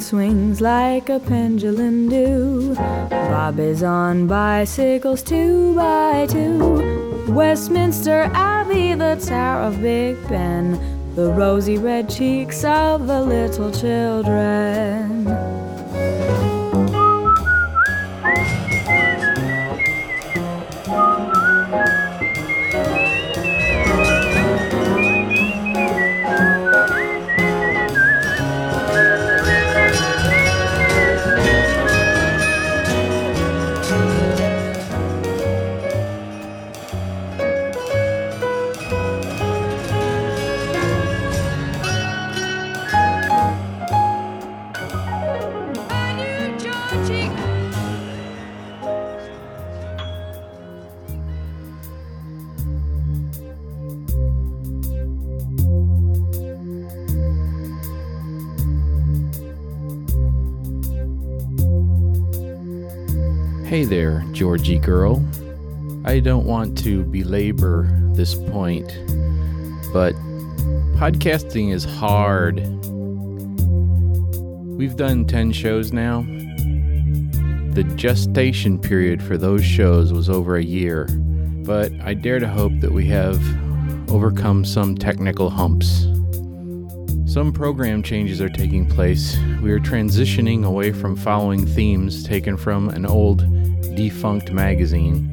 swings like a pendulum do. Bobbies on bicycles two by two. Westminster Abbey, the Tower of Big Ben, the rosy red cheeks of the little children. Georgy girl. I don't want to belabor this point, but podcasting is hard. We've done 10 shows now. The gestation period for those shows was over a year, but I dare to hope that we have overcome some technical humps. Some program changes are taking place. We are transitioning away from following themes taken from an old, defunct magazine,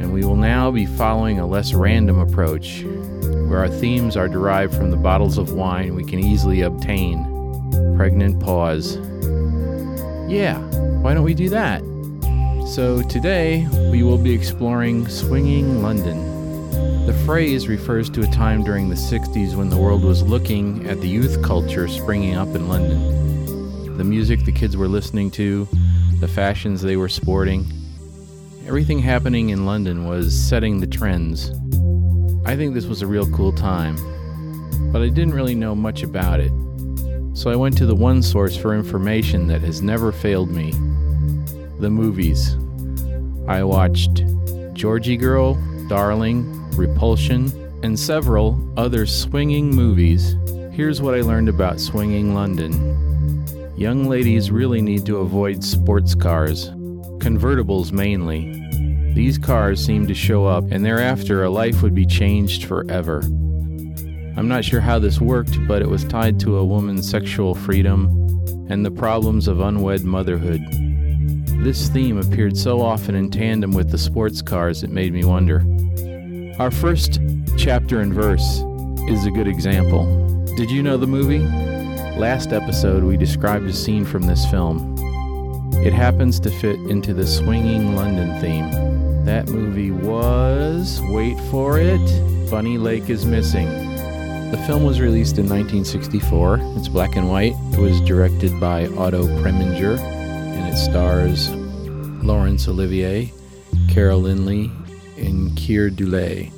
and we will now be following a less random approach, where our themes are derived from the bottles of wine we can easily obtain. Pregnant pause. Yeah, why don't we do that? So today, we will be exploring Swinging London. The phrase refers to a time during the 60s when the world was looking at the youth culture springing up in London. The music the kids were listening to, the fashions they were sporting, everything happening in London was setting the trends. I think this was a real cool time, but I didn't really know much about it. So I went to the one source for information that has never failed me the movies. I watched Georgy Girl, Darling, Repulsion, and several other swinging movies. Here's what I learned about swinging London. Young ladies really need to avoid sports cars, convertibles mainly. These cars seemed to show up, and thereafter a life would be changed forever. I'm not sure how this worked, but it was tied to a woman's sexual freedom and the problems of unwed motherhood. This theme appeared so often in tandem with the sports cars it made me wonder. Our first chapter and verse is a good example. Did you know the movie? Last episode, we described a scene from this film. It happens to fit into the swinging London theme. That movie was, wait for it, Bunny Lake is Missing. The film was released in 1964. It's black and white. It was directed by Otto Preminger, and it stars Laurence Olivier, Carol Lynley, and Keir Dullea.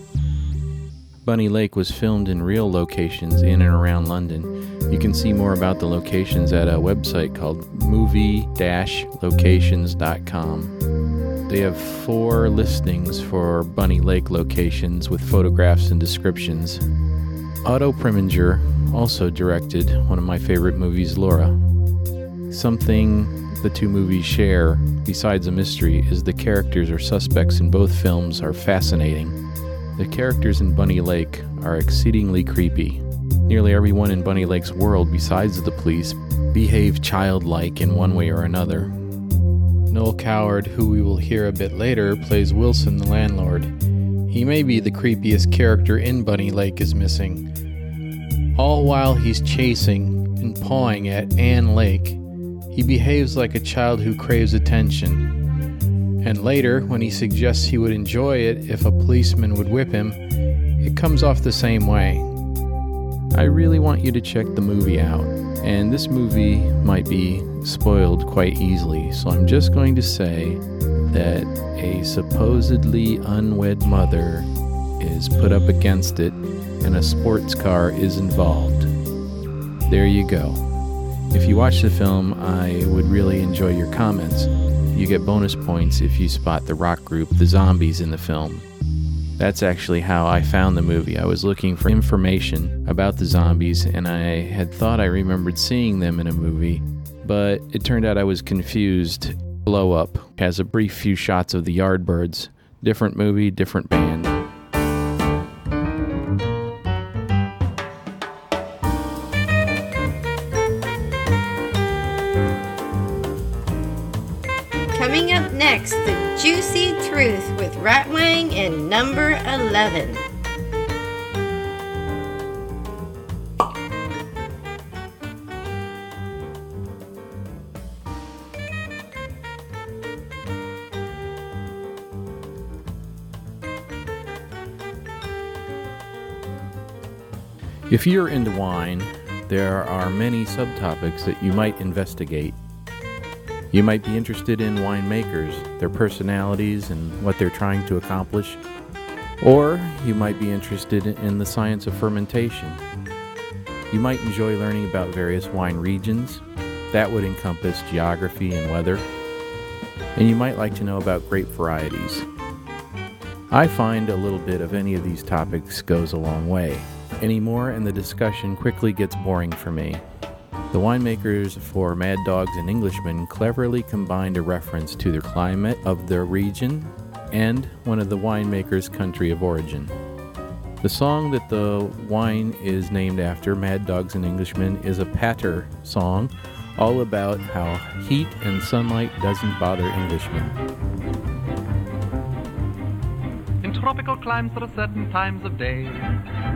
Bunny Lake was filmed in real locations in and around London. You can see more about the locations at a website called movie-locations.com. They have four listings for Bunny Lake locations with photographs and descriptions. Otto Preminger also directed one of my favorite movies, Laura. Something the two movies share, besides a mystery, is the characters or suspects in both films are fascinating. The characters in Bunny Lake are exceedingly creepy. Nearly everyone in Bunny Lake's world, besides the police, behave childlike in one way or another. Noel Coward, who we will hear a bit later, plays Wilson the landlord. He may be the creepiest character in Bunny Lake is missing. All while he's chasing and pawing at Anne Lake, he behaves like a child who craves attention. And later, when he suggests he would enjoy it if a policeman would whip him, it comes off the same way. I really want you to check the movie out, and this movie might be spoiled quite easily, so I'm just going to say that a supposedly unwed mother is put up against it and a sports car is involved. There you go. If you watch the film, I would really enjoy your comments. You get bonus points if you spot the rock group The Zombies in the film. That's actually how I found the movie. I was looking for information about the zombies, and I had thought I remembered seeing them in a movie, but it turned out I was confused. Blow Up has a brief few shots of the Yardbirds. Different movie, different band. If you're into wine, there are many subtopics that you might investigate. You might be interested in winemakers, their personalities, and what they're trying to accomplish. Or you might be interested in the science of fermentation. You might enjoy learning about various wine regions. That would encompass geography and weather. And you might like to know about grape varieties. I find a little bit of any of these topics goes a long way anymore, and the discussion quickly gets boring for me. The winemakers for Mad Dogs and Englishmen cleverly combined a reference to the climate of their region and one of the winemaker's country of origin. The song that the wine is named after, Mad Dogs and Englishmen, is a patter song all about how heat and sunlight doesn't bother Englishmen. Tropical climes there are certain times of day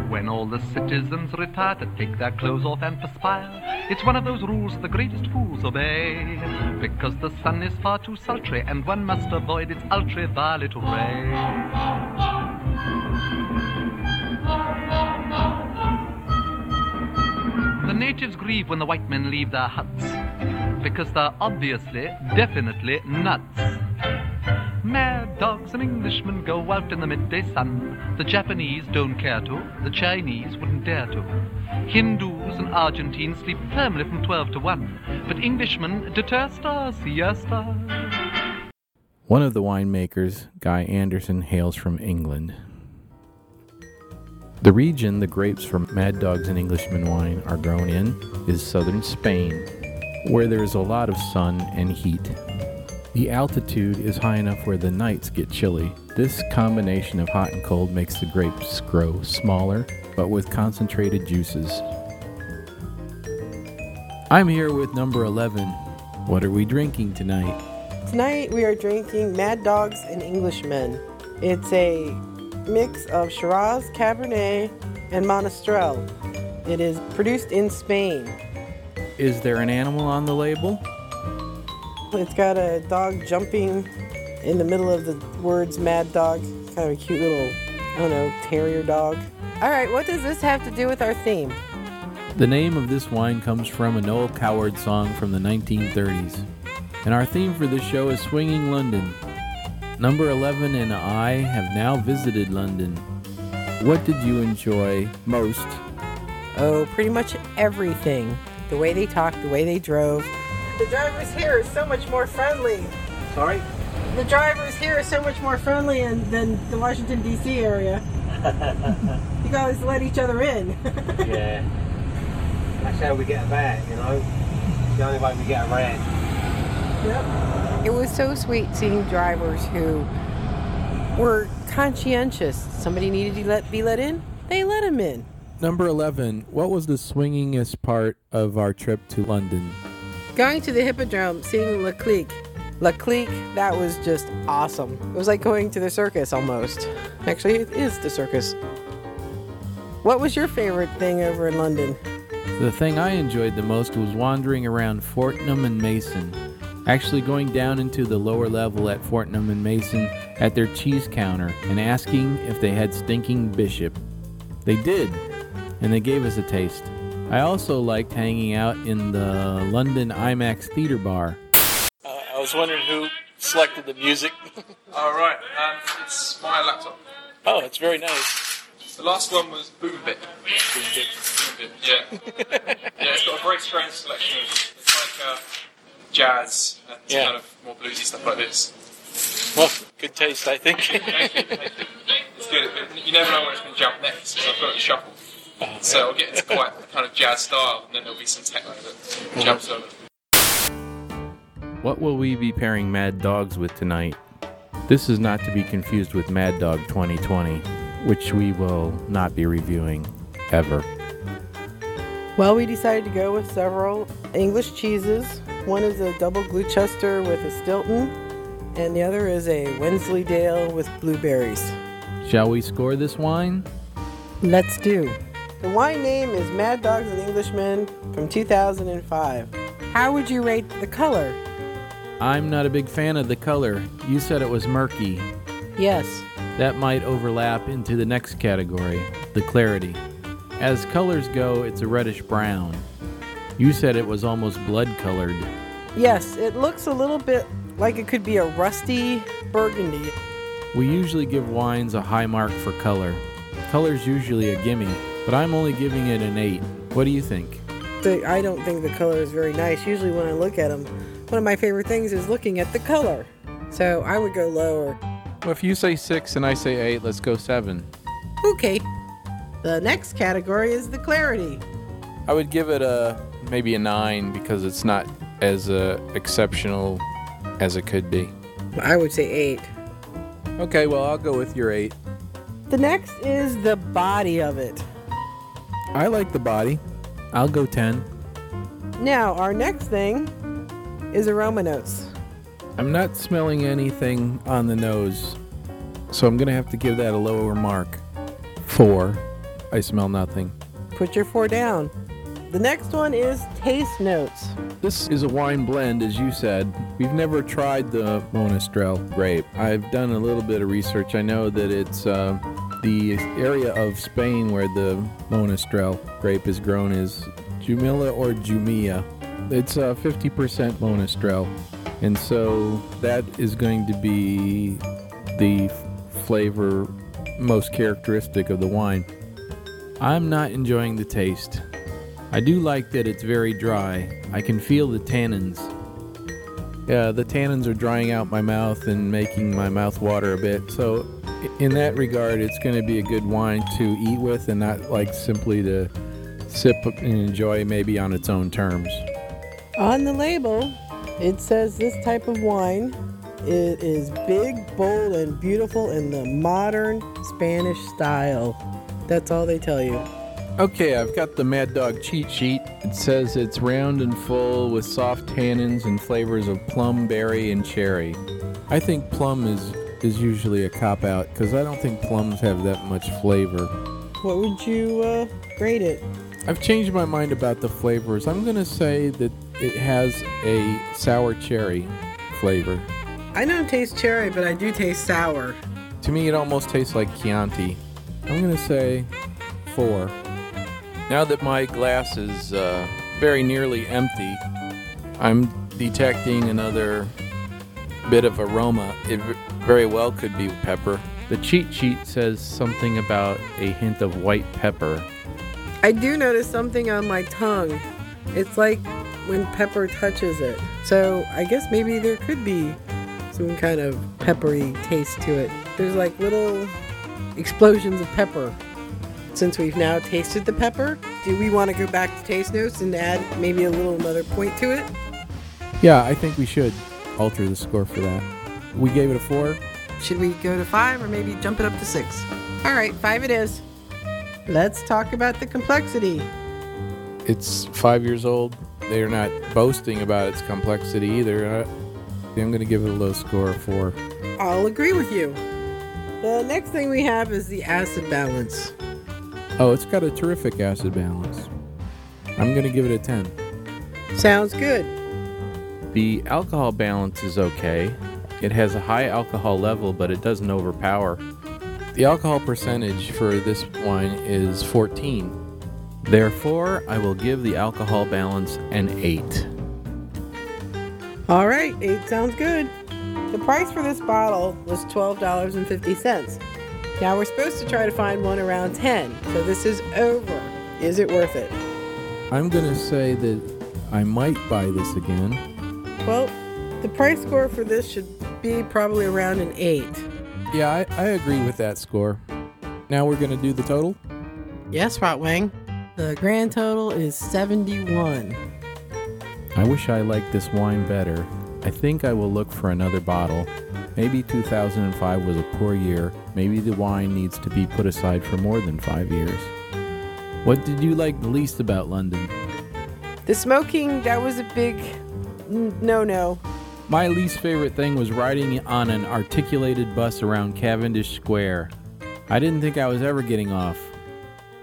when all the citizens retire to take their clothes off and perspire. It's one of those rules the greatest fools obey because the sun is far too sultry and one must avoid its ultraviolet ray. The natives grieve when the white men leave their huts because they're obviously, definitely nuts. Mad dogs and Englishmen go out in the midday sun. The Japanese don't care to, the Chinese wouldn't dare to. Hindus and Argentines sleep firmly from 12 to 1, but Englishmen detesta siesta. One of the winemakers, Guy Anderson, hails from England. The region the grapes from Mad Dogs and Englishman wine are grown in is southern Spain, where there is a lot of sun and heat. The altitude is high enough where the nights get chilly. This combination of hot and cold makes the grapes grow smaller, but with concentrated juices. I'm here with number 11. What are we drinking tonight? Tonight we are drinking Mad Dogs and Englishmen. It's a mix of Shiraz, Cabernet, and Monastrell. It is produced in Spain. Is there an animal on the label? It's got a dog jumping in the middle of the words Mad Dog. Kind of a cute little, I don't know, terrier dog. All right, what does this have to do with our theme? The name of this wine comes from a Noel Coward song from the 1930s. And our theme for this show is Swinging London. Number 11 and I have now visited London. What did you enjoy most? Oh, pretty much everything. The way they talked, the way they drove, the drivers here are so much more friendly. Sorry? The drivers here are so much more friendly in, than the Washington, D.C. area. you guys let each other in. yeah. That's how we get about, you know? It's the only way we get around. Yep. It was so sweet seeing drivers who were conscientious. Somebody needed to let, be let in, they let him in. Number 11, what was the swingingest part of our trip to London? Going to the Hippodrome, seeing La Clique. La Clique, that was just awesome. It was like going to the circus almost. Actually, it is the circus. What was your favorite thing over in London? The thing I enjoyed the most was wandering around Fortnum and Mason. Actually, going down into the lower level at Fortnum and Mason at their cheese counter and asking if they had stinking bishop. They did, and they gave us a taste. I also liked hanging out in the London IMAX Theater Bar. Uh, I was wondering who selected the music. All right, um, it's my laptop. Oh, it's very nice. The last one was Boom Bit. Boom Bit, yeah. yeah, it's got a very strange selection of it's like uh, jazz and Yeah. kind of more bluesy stuff like this. Well, good taste, I think. Thank you, thank you. It's good, but you never know when it's going to jump next because I've got it shuffled. So I'll get into quite a kind of jazz style, and then there'll be some techno that mm-hmm. jumps over. What will we be pairing Mad Dogs with tonight? This is not to be confused with Mad Dog 2020, which we will not be reviewing ever. Well, we decided to go with several English cheeses. One is a double Gloucester with a Stilton, and the other is a Wensleydale with blueberries. Shall we score this wine? Let's do. The wine name is Mad Dogs and Englishmen from 2005. How would you rate the color? I'm not a big fan of the color. You said it was murky. Yes. That might overlap into the next category, the clarity. As colors go, it's a reddish brown. You said it was almost blood colored. Yes, it looks a little bit like it could be a rusty burgundy. We usually give wines a high mark for color. Color's usually a gimme, but I'm only giving it an 8. What do you think? The, I don't think the color is very nice. Usually, when I look at them, one of my favorite things is looking at the color. So I would go lower. Well, if you say 6 and I say 8, let's go 7. Okay. The next category is the clarity. I would give it a maybe a 9 because it's not as uh, exceptional as it could be. I would say eight. Okay, well, I'll go with your 8. The next is the body of it. I like the body. I'll go 10. Now, our next thing is aroma notes. I'm not smelling anything on the nose, so I'm going to have to give that a lower mark. 4. I smell nothing. Put your four down. The next one is taste notes. This is a wine blend, as you said. We've never tried the Monastrell grape. I've done a little bit of research. I know that it's uh, the area of Spain where the Monastrell grape is grown is Jumilla or Jumilla. It's uh, 50% Monastrell. And so that is going to be the flavor most characteristic of the wine. I'm not enjoying the taste. I do like that it's very dry. I can feel the tannins. Yeah, the tannins are drying out my mouth and making my mouth water a bit. So, in that regard, it's going to be a good wine to eat with and not like simply to sip and enjoy maybe on its own terms. On the label, it says this type of wine it is big, bold, and beautiful in the modern Spanish style. That's all they tell you. Okay, I've got the Mad Dog cheat sheet. It says it's round and full with soft tannins and flavors of plum, berry, and cherry. I think plum is is usually a cop out because I don't think plums have that much flavor. What would you uh, grade it? I've changed my mind about the flavors. I'm gonna say that it has a sour cherry flavor. I don't taste cherry, but I do taste sour. To me, it almost tastes like Chianti. I'm gonna say four. Now that my glass is uh, very nearly empty, I'm detecting another bit of aroma. It very well could be pepper. The cheat sheet says something about a hint of white pepper. I do notice something on my tongue. It's like when pepper touches it. So I guess maybe there could be some kind of peppery taste to it. There's like little explosions of pepper. Since we've now tasted the pepper, do we want to go back to taste notes and add maybe a little another point to it? Yeah, I think we should alter the score for that. We gave it a four. Should we go to five or maybe jump it up to six? All right, five it is. Let's talk about the complexity. It's five years old. They're not boasting about its complexity either. Uh, I'm going to give it a low score of four. I'll agree with you. The next thing we have is the acid balance. Oh, it's got a terrific acid balance. I'm going to give it a 10. Sounds good. The alcohol balance is okay. It has a high alcohol level, but it doesn't overpower. The alcohol percentage for this wine is 14. Therefore, I will give the alcohol balance an 8. All right, eight sounds good. The price for this bottle was $12.50. Now we're supposed to try to find one around 10, so this is over. Is it worth it? I'm going to say that I might buy this again. Well, the price score for this should be probably around an 8. Yeah, I, I agree with that score. Now we're going to do the total. Yes, Rot Rotwang. The grand total is 71. I wish I liked this wine better. I think I will look for another bottle. Maybe 2005 was a poor year. Maybe the wine needs to be put aside for more than five years. What did you like the least about London? The smoking, that was a big no no. My least favorite thing was riding on an articulated bus around Cavendish Square. I didn't think I was ever getting off.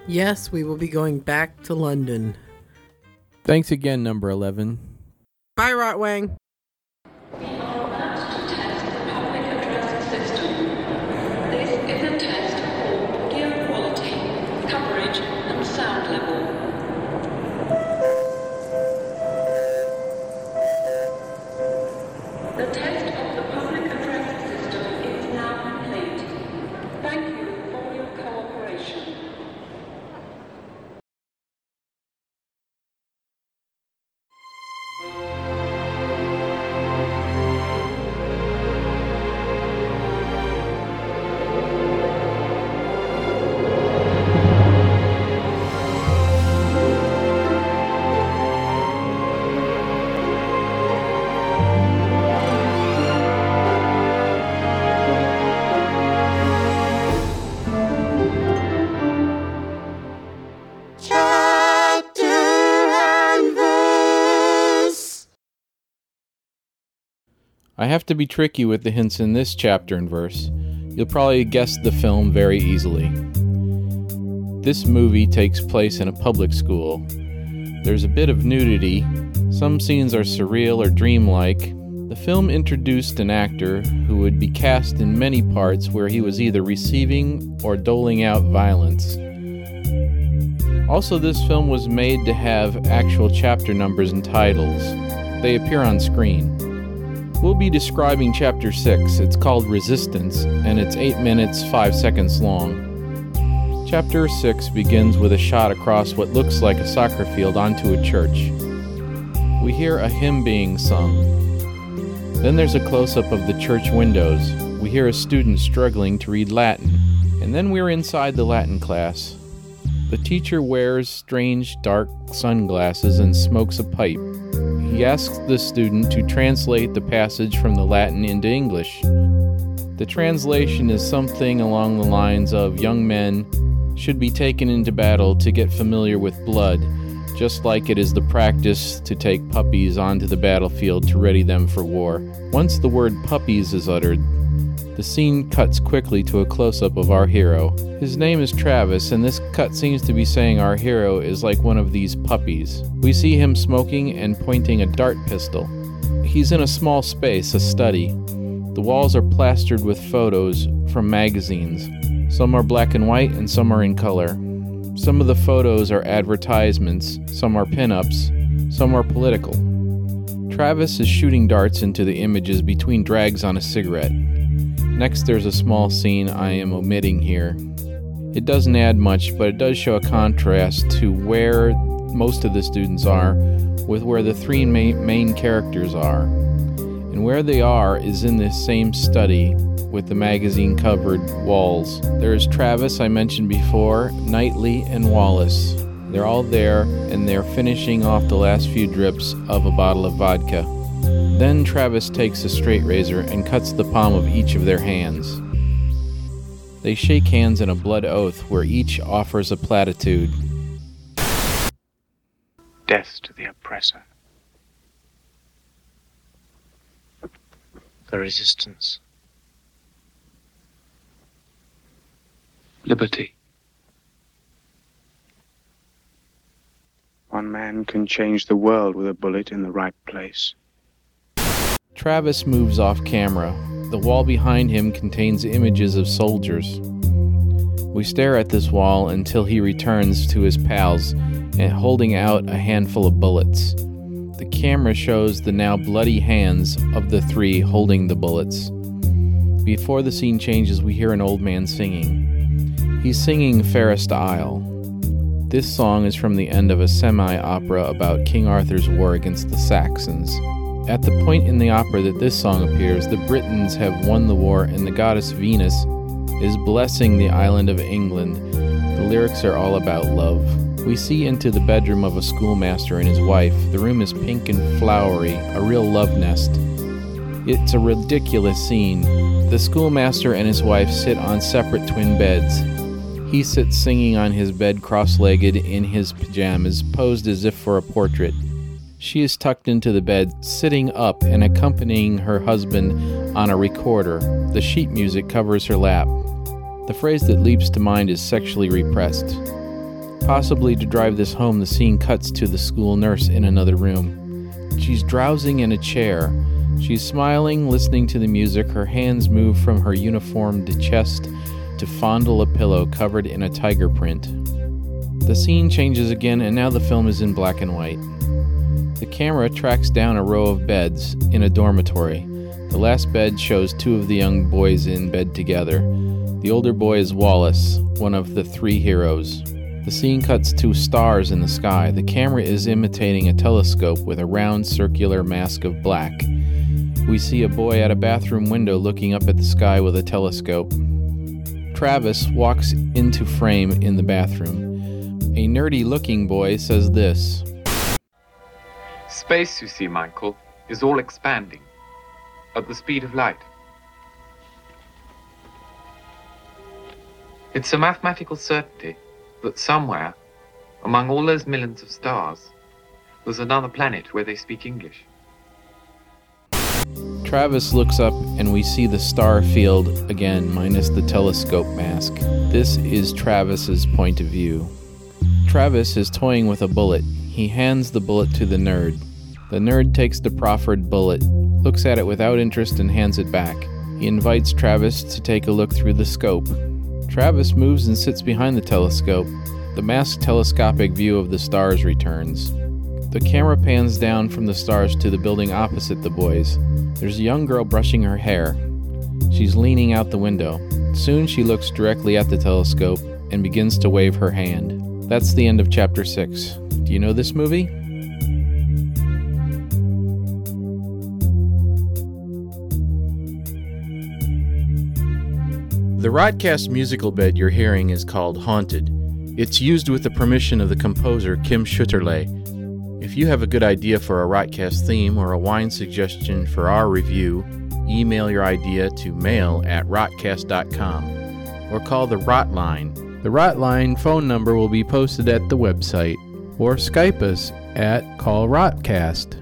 Yes, we will be going back to London. Thanks again, number 11. Bye, Rotwang. I have to be tricky with the hints in this chapter and verse. You'll probably guess the film very easily. This movie takes place in a public school. There's a bit of nudity, some scenes are surreal or dreamlike. The film introduced an actor who would be cast in many parts where he was either receiving or doling out violence. Also, this film was made to have actual chapter numbers and titles. They appear on screen. We'll be describing chapter 6. It's called Resistance, and it's 8 minutes 5 seconds long. Chapter 6 begins with a shot across what looks like a soccer field onto a church. We hear a hymn being sung. Then there's a close up of the church windows. We hear a student struggling to read Latin. And then we're inside the Latin class. The teacher wears strange dark sunglasses and smokes a pipe. He asks the student to translate the passage from the Latin into English. The translation is something along the lines of young men should be taken into battle to get familiar with blood, just like it is the practice to take puppies onto the battlefield to ready them for war. Once the word puppies is uttered, the scene cuts quickly to a close up of our hero. His name is Travis, and this cut seems to be saying our hero is like one of these puppies. We see him smoking and pointing a dart pistol. He's in a small space, a study. The walls are plastered with photos from magazines. Some are black and white, and some are in color. Some of the photos are advertisements, some are pin-ups, some are political. Travis is shooting darts into the images between drags on a cigarette. Next, there's a small scene I am omitting here. It doesn't add much, but it does show a contrast to where most of the students are with where the three main, characters are. And where they are is in this same study with the magazine covered walls. There's Travis, I mentioned before, Knightley, and Wallace. They're all there, and they're finishing off the last few drips of a bottle of vodka. Then Travis takes a straight razor and cuts the palm of each of their hands. They shake hands in a blood oath where each offers a platitude. Death to the oppressor. The resistance. Liberty. One man can change the world with a bullet in the right place. Travis moves off camera. The wall behind him contains images of soldiers. We stare at this wall until he returns to his pals and holding out a handful of bullets. The camera shows the now bloody hands of the three holding the bullets. Before the scene changes, we hear an old man singing. He's singing Fairest Isle. This song is from the end of a semi opera about King Arthur's war against the Saxons. At the point in the opera that this song appears, the Britons have won the war and the goddess Venus is blessing the island of England. The lyrics are all about love. We see into the bedroom of a schoolmaster and his wife. The room is pink and flowery, a real love nest. It's a ridiculous scene. The schoolmaster and his wife sit on separate twin beds. He sits singing on his bed cross legged in his pajamas, posed as if for a portrait. She is tucked into the bed, sitting up and accompanying her husband on a recorder. The sheet music covers her lap. The phrase that leaps to mind is sexually repressed. Possibly to drive this home, the scene cuts to the school nurse in another room. She's drowsing in a chair. She's smiling, listening to the music. Her hands move from her uniformed chest to fondle a pillow covered in a tiger print. The scene changes again, and now the film is in black and white. The camera tracks down a row of beds in a dormitory. The last bed shows two of the young boys in bed together. The older boy is Wallace, one of the three heroes. The scene cuts to stars in the sky. The camera is imitating a telescope with a round circular mask of black. We see a boy at a bathroom window looking up at the sky with a telescope. Travis walks into frame in the bathroom. A nerdy looking boy says this Space, you see, Michael, is all expanding at the speed of light. It's a mathematical certainty that somewhere, among all those millions of stars, there's another planet where they speak English. Travis looks up and we see the star field again, minus the telescope mask. This is Travis's point of view. Travis is toying with a bullet. He hands the bullet to the nerd. The nerd takes the proffered bullet, looks at it without interest, and hands it back. He invites Travis to take a look through the scope. Travis moves and sits behind the telescope. The masked telescopic view of the stars returns. The camera pans down from the stars to the building opposite the boys. There's a young girl brushing her hair. She's leaning out the window. Soon she looks directly at the telescope and begins to wave her hand. That's the end of chapter 6. Do you know this movie? The Rotcast musical bed you're hearing is called Haunted. It's used with the permission of the composer Kim Schutterle. If you have a good idea for a Rotcast theme or a wine suggestion for our review, email your idea to mail at rotcast.com or call the Rot Line. The Rotline phone number will be posted at the website or Skype us at callrotcast.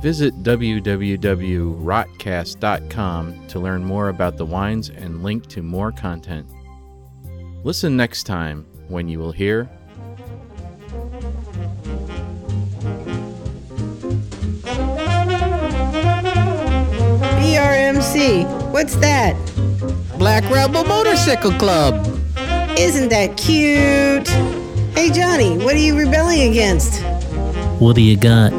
Visit www.rotcast.com to learn more about the wines and link to more content. Listen next time when you will hear BRMC. What's that? Black Rebel Motorcycle Club. Isn't that cute? Hey, Johnny, what are you rebelling against? What do you got?